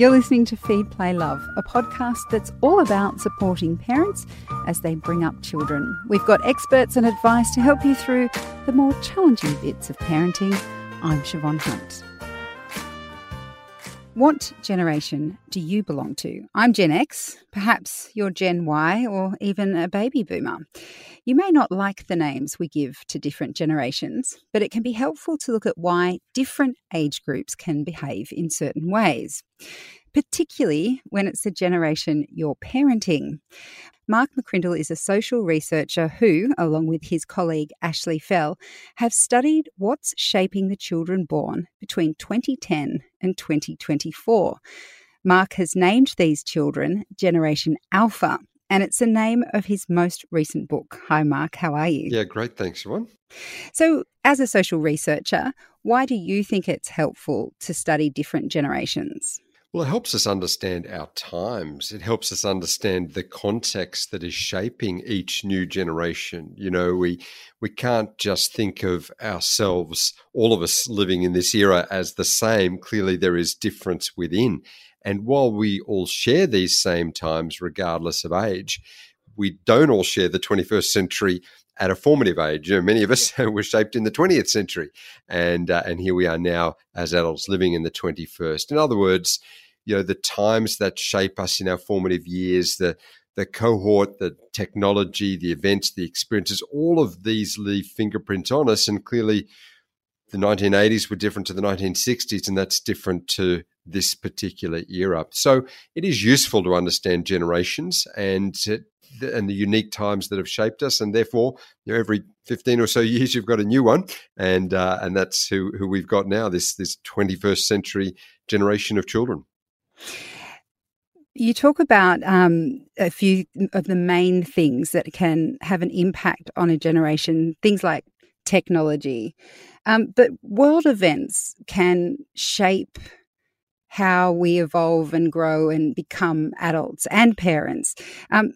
You're listening to Feed, Play, Love, a podcast that's all about supporting parents as they bring up children. We've got experts and advice to help you through the more challenging bits of parenting. I'm Siobhan Hunt. What generation do you belong to? I'm Gen X, perhaps you're Gen Y, or even a baby boomer. You may not like the names we give to different generations, but it can be helpful to look at why different age groups can behave in certain ways, particularly when it's the generation you're parenting. Mark McCrindle is a social researcher who, along with his colleague Ashley Fell, have studied what's shaping the children born between 2010 and 2024. Mark has named these children Generation Alpha, and it's the name of his most recent book. Hi, Mark. How are you? Yeah, great. Thanks, Siobhan. So, as a social researcher, why do you think it's helpful to study different generations? Well, it helps us understand our times. It helps us understand the context that is shaping each new generation. You know, we we can't just think of ourselves, all of us living in this era, as the same. Clearly, there is difference within. And while we all share these same times, regardless of age, we don't all share the 21st century at a formative age. You know, many of us were shaped in the 20th century, and uh, and here we are now as adults living in the 21st. In other words, you know the times that shape us in our formative years the the cohort the technology the events the experiences all of these leave fingerprints on us and clearly the 1980s were different to the 1960s and that's different to this particular era so it is useful to understand generations and and the unique times that have shaped us. And therefore you know, every 15 or so years you've got a new one. And uh, and that's who who we've got now this this 21st century generation of children. You talk about um, a few of the main things that can have an impact on a generation, things like technology. Um, but world events can shape how we evolve and grow and become adults and parents. Um,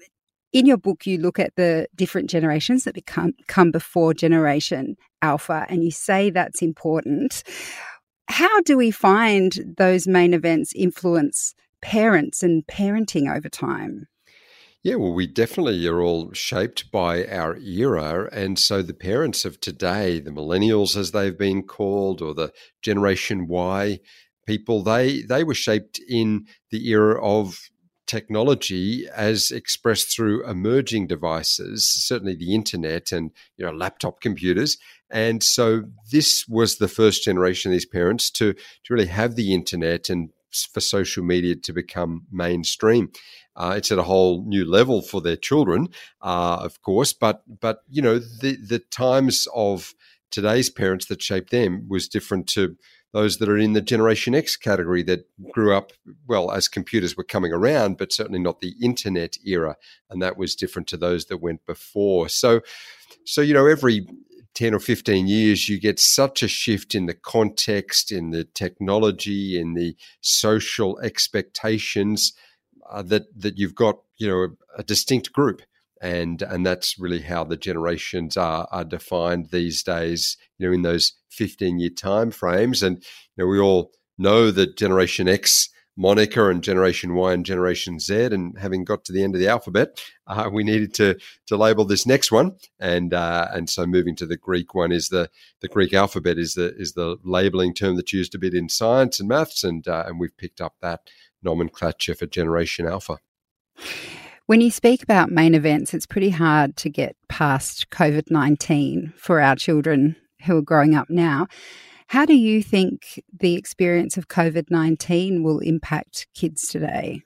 in your book, you look at the different generations that become come before Generation Alpha, and you say that's important. How do we find those main events influence parents and parenting over time? Yeah, well, we definitely are all shaped by our era. And so the parents of today, the millennials as they've been called, or the Generation Y people, they, they were shaped in the era of technology as expressed through emerging devices, certainly the internet and you know laptop computers. And so this was the first generation of these parents to, to really have the internet and for social media to become mainstream. Uh, it's at a whole new level for their children, uh, of course. But but you know the the times of today's parents that shaped them was different to those that are in the Generation X category that grew up, well, as computers were coming around, but certainly not the internet era. And that was different to those that went before. So, so you know, every 10 or 15 years, you get such a shift in the context, in the technology, in the social expectations uh, that, that you've got, you know, a, a distinct group and and that's really how the generations are are defined these days you know in those 15 year time frames and you know we all know that generation x moniker and generation y and generation z and having got to the end of the alphabet uh, we needed to to label this next one. And uh, and so moving to the greek one is the the greek alphabet is the is the labeling term that's used a bit in science and maths and uh, and we've picked up that nomenclature for generation alpha when you speak about main events, it's pretty hard to get past COVID 19 for our children who are growing up now. How do you think the experience of COVID 19 will impact kids today?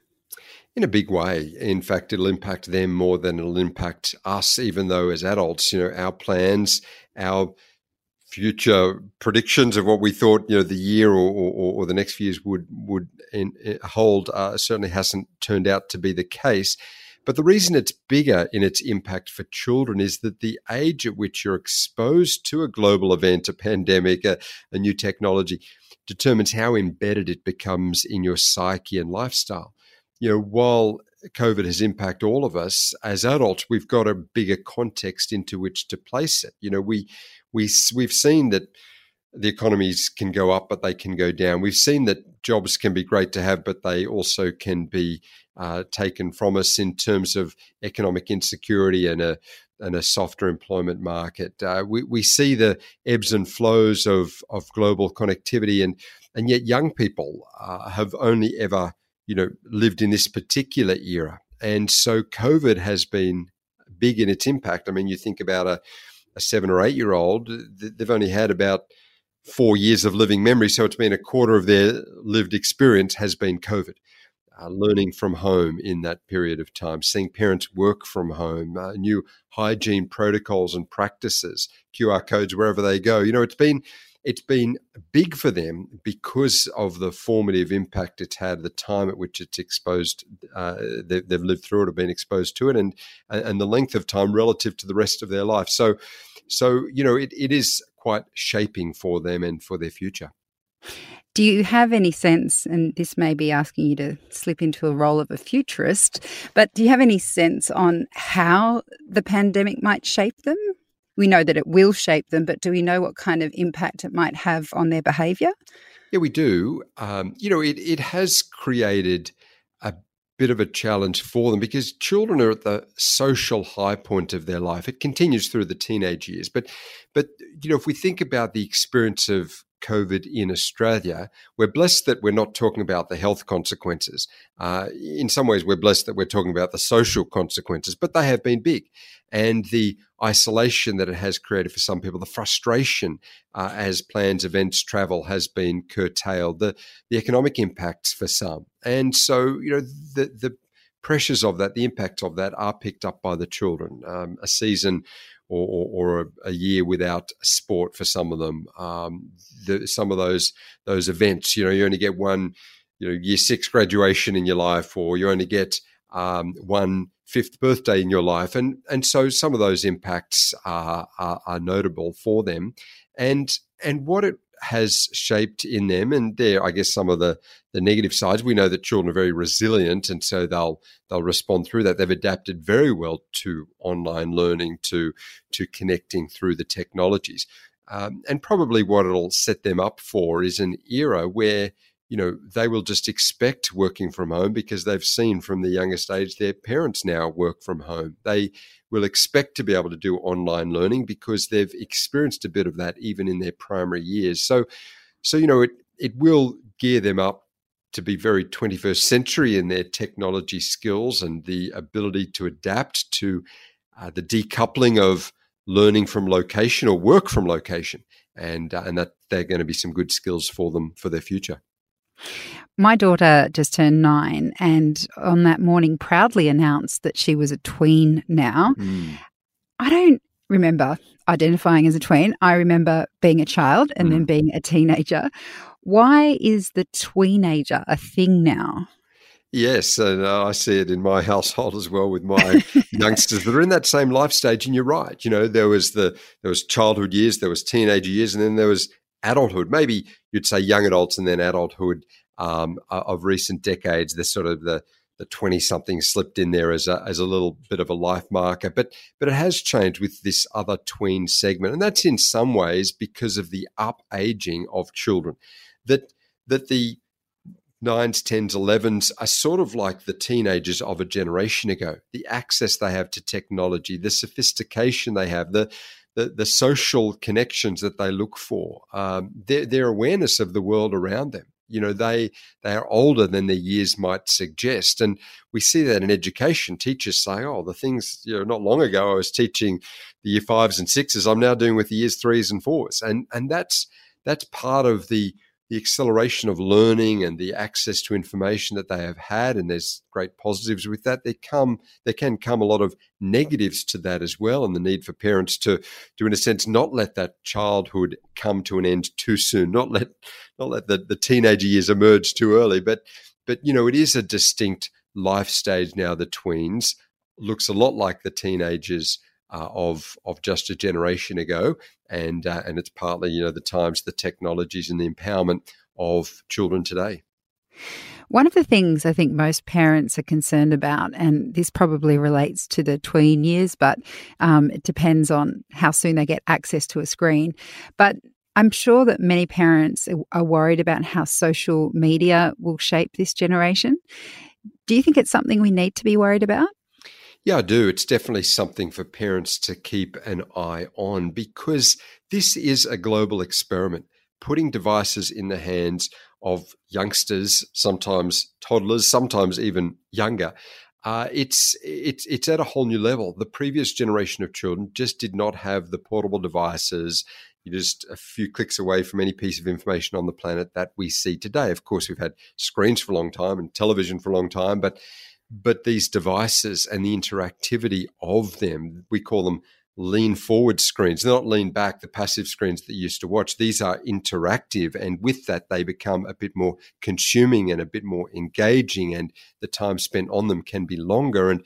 In a big way. In fact, it'll impact them more than it'll impact us, even though as adults, you know, our plans, our future predictions of what we thought you know the year or, or, or the next few years would would in, in hold uh, certainly hasn't turned out to be the case. But the reason it's bigger in its impact for children is that the age at which you're exposed to a global event, a pandemic, a, a new technology, determines how embedded it becomes in your psyche and lifestyle. You know, while COVID has impacted all of us as adults, we've got a bigger context into which to place it. You know, we we we've seen that the economies can go up, but they can go down. We've seen that jobs can be great to have, but they also can be uh, taken from us in terms of economic insecurity and a and a softer employment market. Uh, we, we see the ebbs and flows of, of global connectivity, and and yet young people uh, have only ever you know lived in this particular era, and so COVID has been big in its impact. I mean, you think about a, a seven or eight year old; they've only had about four years of living memory, so it's been a quarter of their lived experience has been COVID uh, learning from home in that period of time, seeing parents work from home, uh, new hygiene protocols and practices, QR codes wherever they go. You know, it's been it's been big for them because of the formative impact it's had, the time at which it's exposed, uh, they, have lived through it or been exposed to it, and and the length of time relative to the rest of their life. So, so you know, it, it is quite shaping for them and for their future. Do you have any sense, and this may be asking you to slip into a role of a futurist, but do you have any sense on how the pandemic might shape them? We know that it will shape them, but do we know what kind of impact it might have on their behaviour? Yeah, we do. Um, you know, it, it has created bit of a challenge for them because children are at the social high point of their life. It continues through the teenage years, but but you know, if we think about the experience of COVID in Australia, we're blessed that we're not talking about the health consequences. Uh, in some ways, we're blessed that we're talking about the social consequences, but they have been big. And the isolation that it has created for some people, the frustration uh, as plans, events, travel has been curtailed, the, the economic impacts for some. And so, you know, the, the pressures of that, the impacts of that are picked up by the children. Um, a season or, or, or a, year without sport for some of them. Um, the, some of those those events, you know, you only get one, you know, year six graduation in your life, or you only get um, one fifth birthday in your life, and and so some of those impacts are, are, are notable for them, and and what it has shaped in them. And there, I guess, some of the the negative sides. We know that children are very resilient, and so they'll they'll respond through that. They've adapted very well to online learning, to to connecting through the technologies. Um, and probably what it'll set them up for is an era where you know, they will just expect working from home because they've seen from the youngest age their parents now work from home. They will expect to be able to do online learning because they've experienced a bit of that even in their primary years. So, so you know, it it will gear them up to be very 21st century in their technology skills and the ability to adapt to uh, the decoupling of learning from location or work from location, and uh, and that they're going to be some good skills for them for their future. My daughter just turned nine and on that morning proudly announced that she was a tween now. Mm. I don't remember identifying as a tween. I remember being a child and mm. then being a teenager. Why is the tweenager a thing now? Yes, and uh, I see it in my household as well with my youngsters that are in that same life stage. And you're right. You know, there was the there was childhood years, there was teenager years, and then there was adulthood. Maybe you'd say young adults and then adulthood um, of recent decades. The sort of the the twenty something slipped in there as a as a little bit of a life marker, but but it has changed with this other tween segment, and that's in some ways because of the up aging of children. That that the nines, tens, elevens are sort of like the teenagers of a generation ago. The access they have to technology, the sophistication they have, the the, the social connections that they look for, um, their, their awareness of the world around them. You know, they they are older than their years might suggest, and we see that in education. Teachers say, "Oh, the things you know, not long ago I was teaching the year fives and sixes. I'm now doing with the years threes and fours, and and that's that's part of the the acceleration of learning and the access to information that they have had, and there's great positives with that. There come there can come a lot of negatives to that as well, and the need for parents to to in a sense not let that childhood come to an end too soon, not let not let the, the teenager years emerge too early. But but you know, it is a distinct life stage now, the tweens. Looks a lot like the teenagers uh, of of just a generation ago, and uh, and it's partly you know the times, the technologies, and the empowerment of children today. One of the things I think most parents are concerned about, and this probably relates to the tween years, but um, it depends on how soon they get access to a screen. But I'm sure that many parents are worried about how social media will shape this generation. Do you think it's something we need to be worried about? Yeah, I do. It's definitely something for parents to keep an eye on because this is a global experiment, putting devices in the hands of youngsters, sometimes toddlers, sometimes even younger. Uh, it's it's it's at a whole new level. The previous generation of children just did not have the portable devices. You're just a few clicks away from any piece of information on the planet that we see today. Of course, we've had screens for a long time and television for a long time, but but these devices and the interactivity of them, we call them lean forward screens. Not lean back, the passive screens that you used to watch. These are interactive. And with that, they become a bit more consuming and a bit more engaging. And the time spent on them can be longer. And,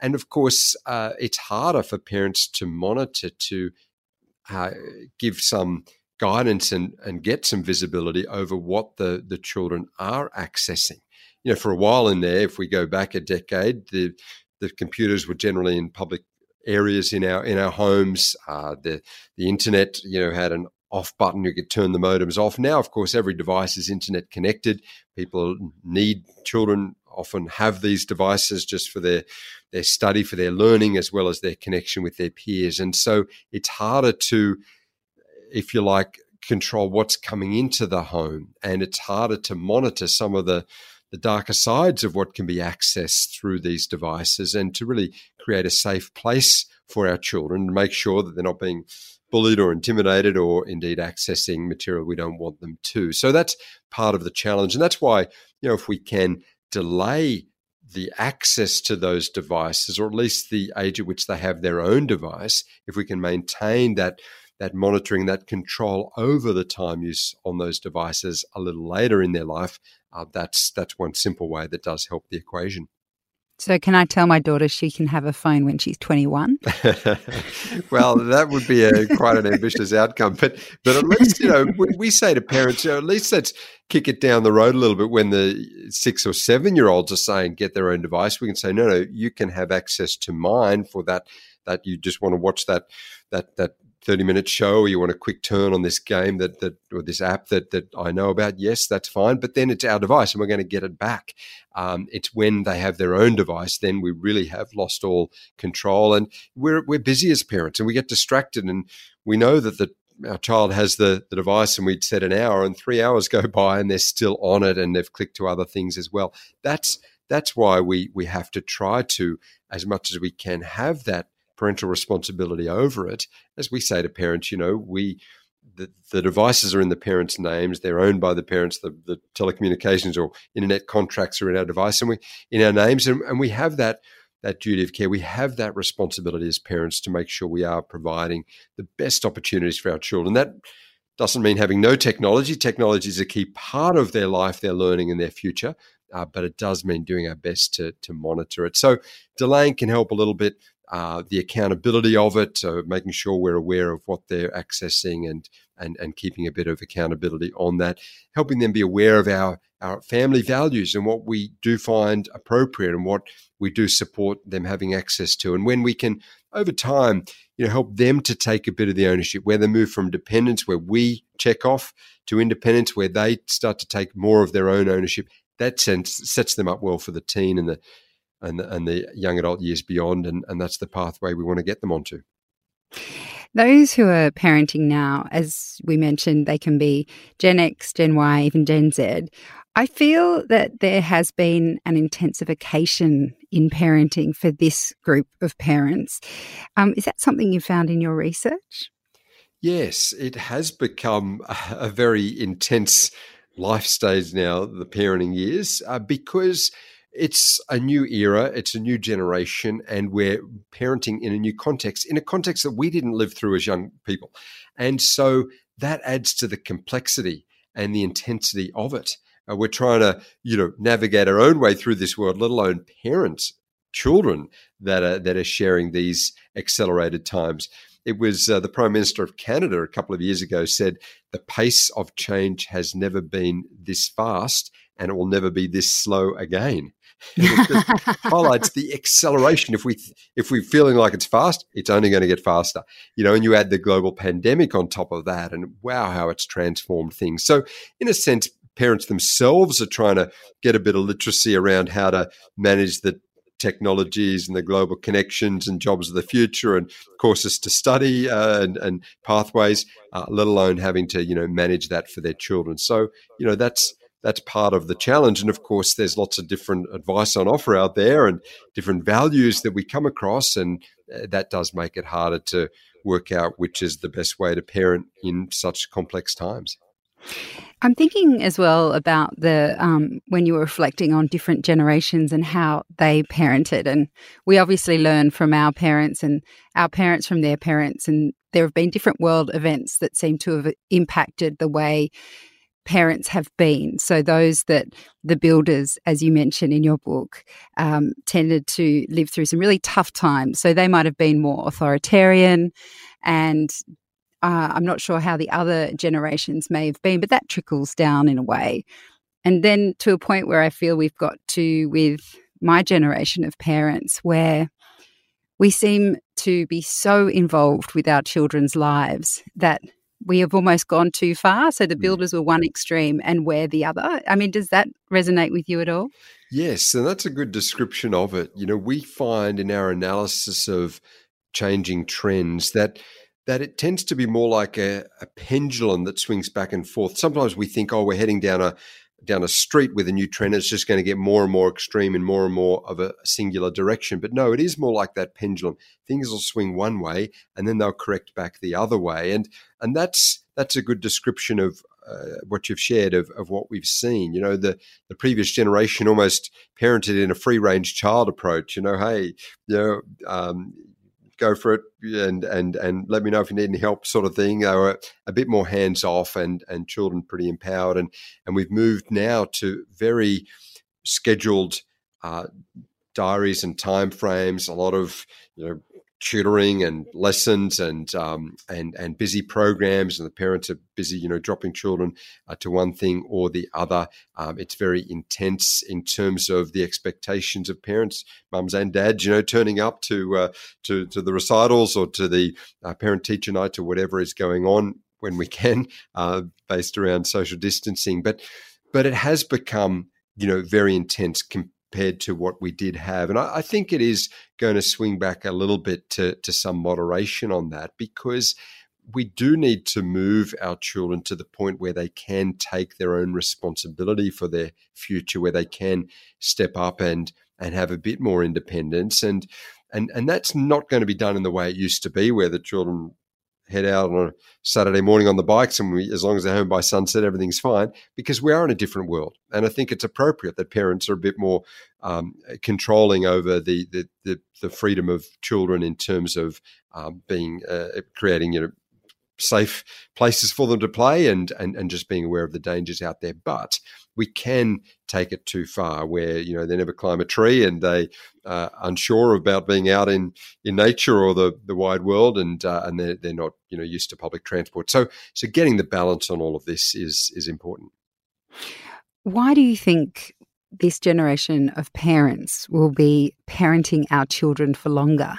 and of course, uh, it's harder for parents to monitor, to uh, give some guidance and, and get some visibility over what the, the children are accessing. You know, for a while in there, if we go back a decade, the the computers were generally in public areas in our in our homes. Uh, the the internet, you know, had an off button. You could turn the modems off. Now, of course, every device is internet connected. People need children often have these devices just for their their study, for their learning, as well as their connection with their peers. And so it's harder to, if you like, control what's coming into the home, and it's harder to monitor some of the the darker sides of what can be accessed through these devices and to really create a safe place for our children to make sure that they're not being bullied or intimidated or indeed accessing material we don't want them to. So that's part of the challenge. And that's why, you know, if we can delay the access to those devices, or at least the age at which they have their own device, if we can maintain that that monitoring, that control over the time use on those devices a little later in their life, uh, that's that's one simple way that does help the equation. So, can I tell my daughter she can have a phone when she's 21? well, that would be a, quite an ambitious outcome. But, but at least, you know, we, we say to parents, you know, at least let's kick it down the road a little bit when the six or seven year olds are saying get their own device. We can say, no, no, you can have access to mine for that, that you just want to watch that, that, that 30 minute show or you want a quick turn on this game that that or this app that that I know about, yes, that's fine. But then it's our device and we're going to get it back. Um, it's when they have their own device, then we really have lost all control. And we're we're busy as parents and we get distracted and we know that the our child has the, the device and we'd set an hour and three hours go by and they're still on it and they've clicked to other things as well. That's that's why we we have to try to, as much as we can, have that parental responsibility over it. As we say to parents, you know, we the, the devices are in the parents' names. They're owned by the parents. The, the telecommunications or internet contracts are in our device and we in our names, and, and we have that that duty of care. We have that responsibility as parents to make sure we are providing the best opportunities for our children. That doesn't mean having no technology. Technology is a key part of their life, their learning, and their future. Uh, but it does mean doing our best to, to monitor it. So delaying can help a little bit uh, the accountability of it, uh, making sure we're aware of what they're accessing and, and, and keeping a bit of accountability on that, helping them be aware of our, our family values and what we do find appropriate and what we do support them having access to. And when we can, over time, you know, help them to take a bit of the ownership, where they move from dependence, where we check off, to independence, where they start to take more of their own ownership. That sense sets them up well for the teen and the and and the young adult years beyond, and, and that's the pathway we want to get them onto. Those who are parenting now, as we mentioned, they can be Gen X, Gen Y, even Gen Z. I feel that there has been an intensification in parenting for this group of parents. Um, is that something you found in your research? Yes, it has become a very intense life stage now, the parenting years, uh, because it's a new era, it's a new generation, and we're parenting in a new context, in a context that we didn't live through as young people. And so that adds to the complexity and the intensity of it. Uh, we're trying to, you know, navigate our own way through this world, let alone parents, children that are that are sharing these accelerated times. It was uh, the Prime Minister of Canada a couple of years ago said the pace of change has never been this fast and it will never be this slow again. just highlights the acceleration. If we if we're feeling like it's fast, it's only going to get faster. You know, and you add the global pandemic on top of that, and wow, how it's transformed things. So, in a sense, parents themselves are trying to get a bit of literacy around how to manage the technologies and the global connections and jobs of the future and courses to study uh, and, and, pathways, uh, let alone having to you know manage that for their children. So you know that's that's part of the challenge. And of course, there's lots of different advice on offer out there and different values that we come across, and uh, that does make it harder to work out which is the best way to parent in such complex times. I'm thinking as well about the um, when you were reflecting on different generations and how they parented, and we obviously learn from our parents and our parents from their parents, and there have been different world events that seem to have impacted the way parents have been. So, those that the builders, as you mentioned in your book, um, tended to live through some really tough times. So, they might have been more authoritarian and uh, I'm not sure how the other generations may have been, but that trickles down in a way. And then to a point where I feel we've got to with my generation of parents, where we seem to be so involved with our children's lives that we have almost gone too far. So the hmm. builders were one extreme and we're the other. I mean, does that resonate with you at all? Yes, and that's a good description of it. You know, we find in our analysis of changing trends that that it tends to be more like a, a pendulum that swings back and forth. Sometimes we think, oh, we're heading down a down a street with a new trend, it's just going to get more and more extreme in more and more of a singular direction. But no, it is more like that pendulum. Things will swing one way and then they'll correct back the other way. And and that's that's a good description of uh, what you've shared of, of what we've seen. You know, the, the previous generation almost parented in a free range child approach. You know, hey, you know, um, go for it and and and let me know if you need any help sort of thing. They were a bit more hands off and and children pretty empowered and and we've moved now to very scheduled uh, diaries and time frames a lot of you know tutoring and lessons and um, and and busy programs, and the parents are busy, you know, dropping children uh, to one thing or the other. Um, it's very intense in terms of the expectations of parents, mums and dads, you know, turning up to uh, to to the recitals or to the uh, parent teacher night or whatever is going on when we can, uh, based around social distancing. But but it has become you know very intense. Compared to what we did have. And I, I, think it is going to swing back a little bit to, to some moderation on that because we do need to move our children to the point where they can take their own responsibility for their future, where they can step up and and have a bit more independence and and and that's not going to be done in the way it used to be where the children head out on a Saturday morning on the bikes, and we, as long as they're home by sunset, everything's fine because we are in a different world. And I think it's appropriate that parents are a bit more um, controlling over the, the, the the freedom of children in terms of um, being uh, creating you know safe places for them to play and, and and just being aware of the dangers out there. But we can take it too far where you know they never climb a tree and they are unsure about being out in in nature or the the wide world and uh, and they're, they're not you know used to public transport. So so getting the balance on all of this is is important. Why do you think this generation of parents will be parenting our children for longer?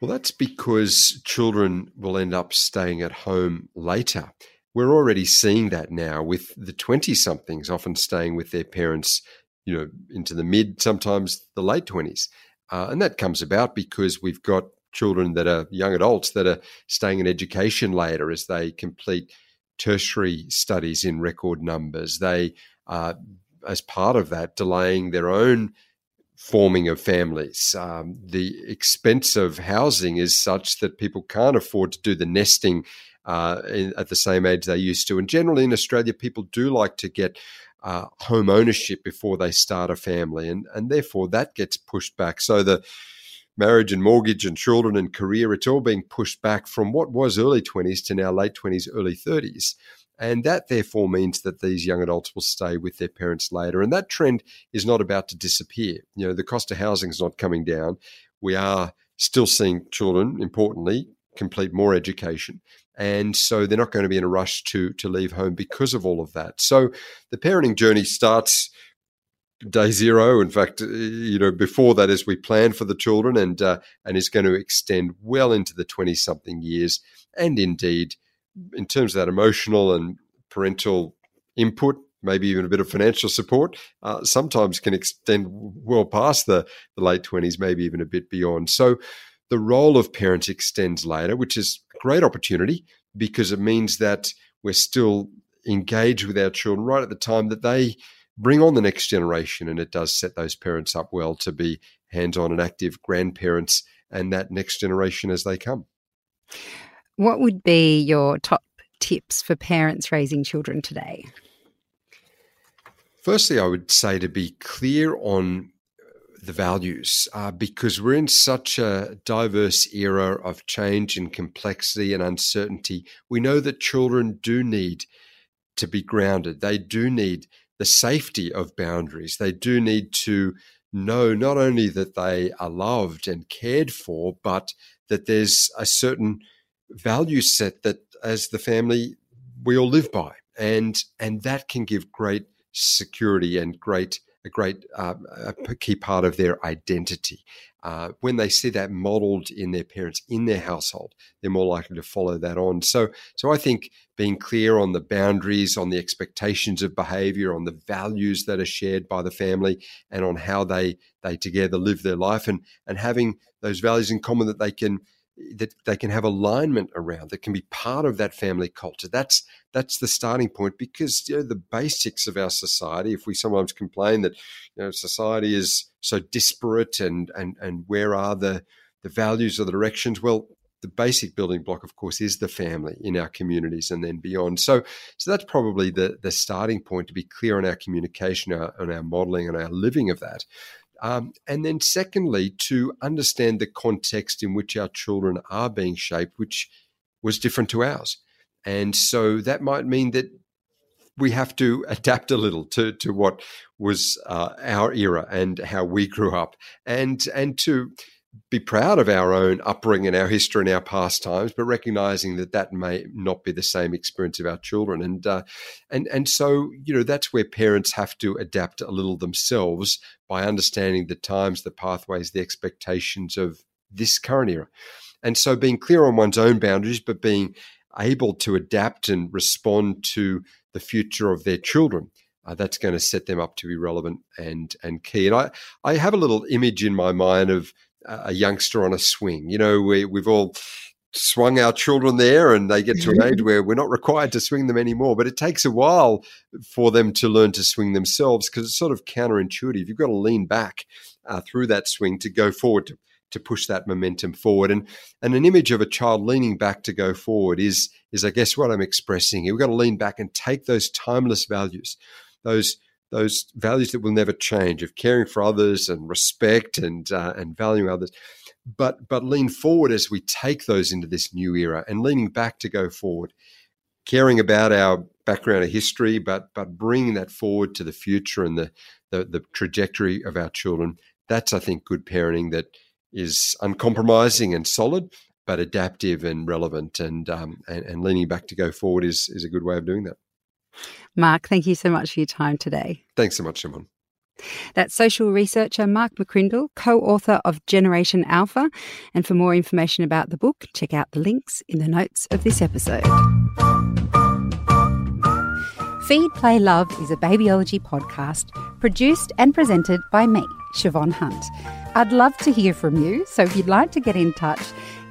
Well that's because children will end up staying at home later we're already seeing that now with the 20 somethings often staying with their parents, you know, into the mid, sometimes the late 20s. Uh, and that comes about because we've got children that are young adults that are staying in education later as they complete tertiary studies in record numbers. They are, as part of that, delaying their own forming of families. Um, the expense of housing is such that people can't afford to do the nesting uh, in, at the same age they used to. And generally in Australia, people do like to get uh, home ownership before they start a family, and and therefore that gets pushed back. So the marriage and mortgage and children and career, it's all being pushed back from what was early 20s to now late 20s, early 30s. And that therefore means that these young adults will stay with their parents later. And that trend is not about to disappear. You know, the cost of housing is not coming down. We are still seeing children, importantly, complete more education. And so they're not going to be in a rush to, to leave home because of all of that. So the parenting journey starts day zero. In fact, you know, before that, as we plan for the children, and uh, and is going to extend well into the twenty something years, and indeed, in terms of that emotional and parental input, maybe even a bit of financial support, uh, sometimes can extend well past the, the late twenties, maybe even a bit beyond. So. The role of parents extends later, which is a great opportunity because it means that we're still engaged with our children right at the time that they bring on the next generation. And it does set those parents up well to be hands on and active grandparents and that next generation as they come. What would be your top tips for parents raising children today? Firstly, I would say to be clear on the values uh, because we're in such a diverse era of change and complexity and uncertainty. We know that children do need to be grounded, they do need the safety of boundaries. They do need to know not only that they are loved and cared for, but that there's a certain value set that as the family we all live by. And and that can give great security and great a great uh, a key part of their identity. Uh, when they see that modeled in their parents in their household, they're more likely to follow that on. So, so I think being clear on the boundaries, on the expectations of behaviour, on the values that are shared by the family, and on how they they together live their life, and and having those values in common that they can that they can have alignment around that can be part of that family culture. That's that's the starting point because you know the basics of our society if we sometimes complain that you know society is so disparate and and and where are the the values or the directions well the basic building block of course is the family in our communities and then beyond. So so that's probably the the starting point to be clear on our communication our, on our modeling and our living of that um, and then, secondly, to understand the context in which our children are being shaped, which was different to ours. And so that might mean that we have to adapt a little to, to what was uh, our era and how we grew up, and and to be proud of our own upbringing and our history and our pastimes, but recognizing that that may not be the same experience of our children. And uh, and and so you know that's where parents have to adapt a little themselves by understanding the times, the pathways, the expectations of this current era. And so being clear on one's own boundaries, but being able to adapt and respond to the future of their children. Uh, that's going to set them up to be relevant and and key. And I, I have a little image in my mind of a youngster on a swing. You know, we, we've all swung our children there and they get to an age where we're not required to swing them anymore. But it takes a while for them to learn to swing themselves because it's sort of counterintuitive. You've got to lean back uh, through that swing to go forward to, to push that momentum forward. And and an image of a child leaning back to go forward is is I guess what I'm expressing here. We've got to lean back and take those timeless values, those those values that will never change of caring for others and respect and uh, and valuing others. But but lean forward as we take those into this new era and leaning back to go forward caring about our background of history but but bringing that forward to the future and the the, the trajectory of our children. That's i think good parenting that is uncompromising and solid but adaptive and relevant and um, and, and leaning back to go forward is is a good way of doing that Mark, thank you so much for your time today. Thanks so much, Simon. That's social researcher Mark McCrindle, co author of Generation Alpha. And for more information about the book, check out the links in the notes of this episode. Feed, Play, Love is a babyology podcast produced and presented by me, Siobhan Hunt. I'd love to hear from you, so if you'd like to get in touch,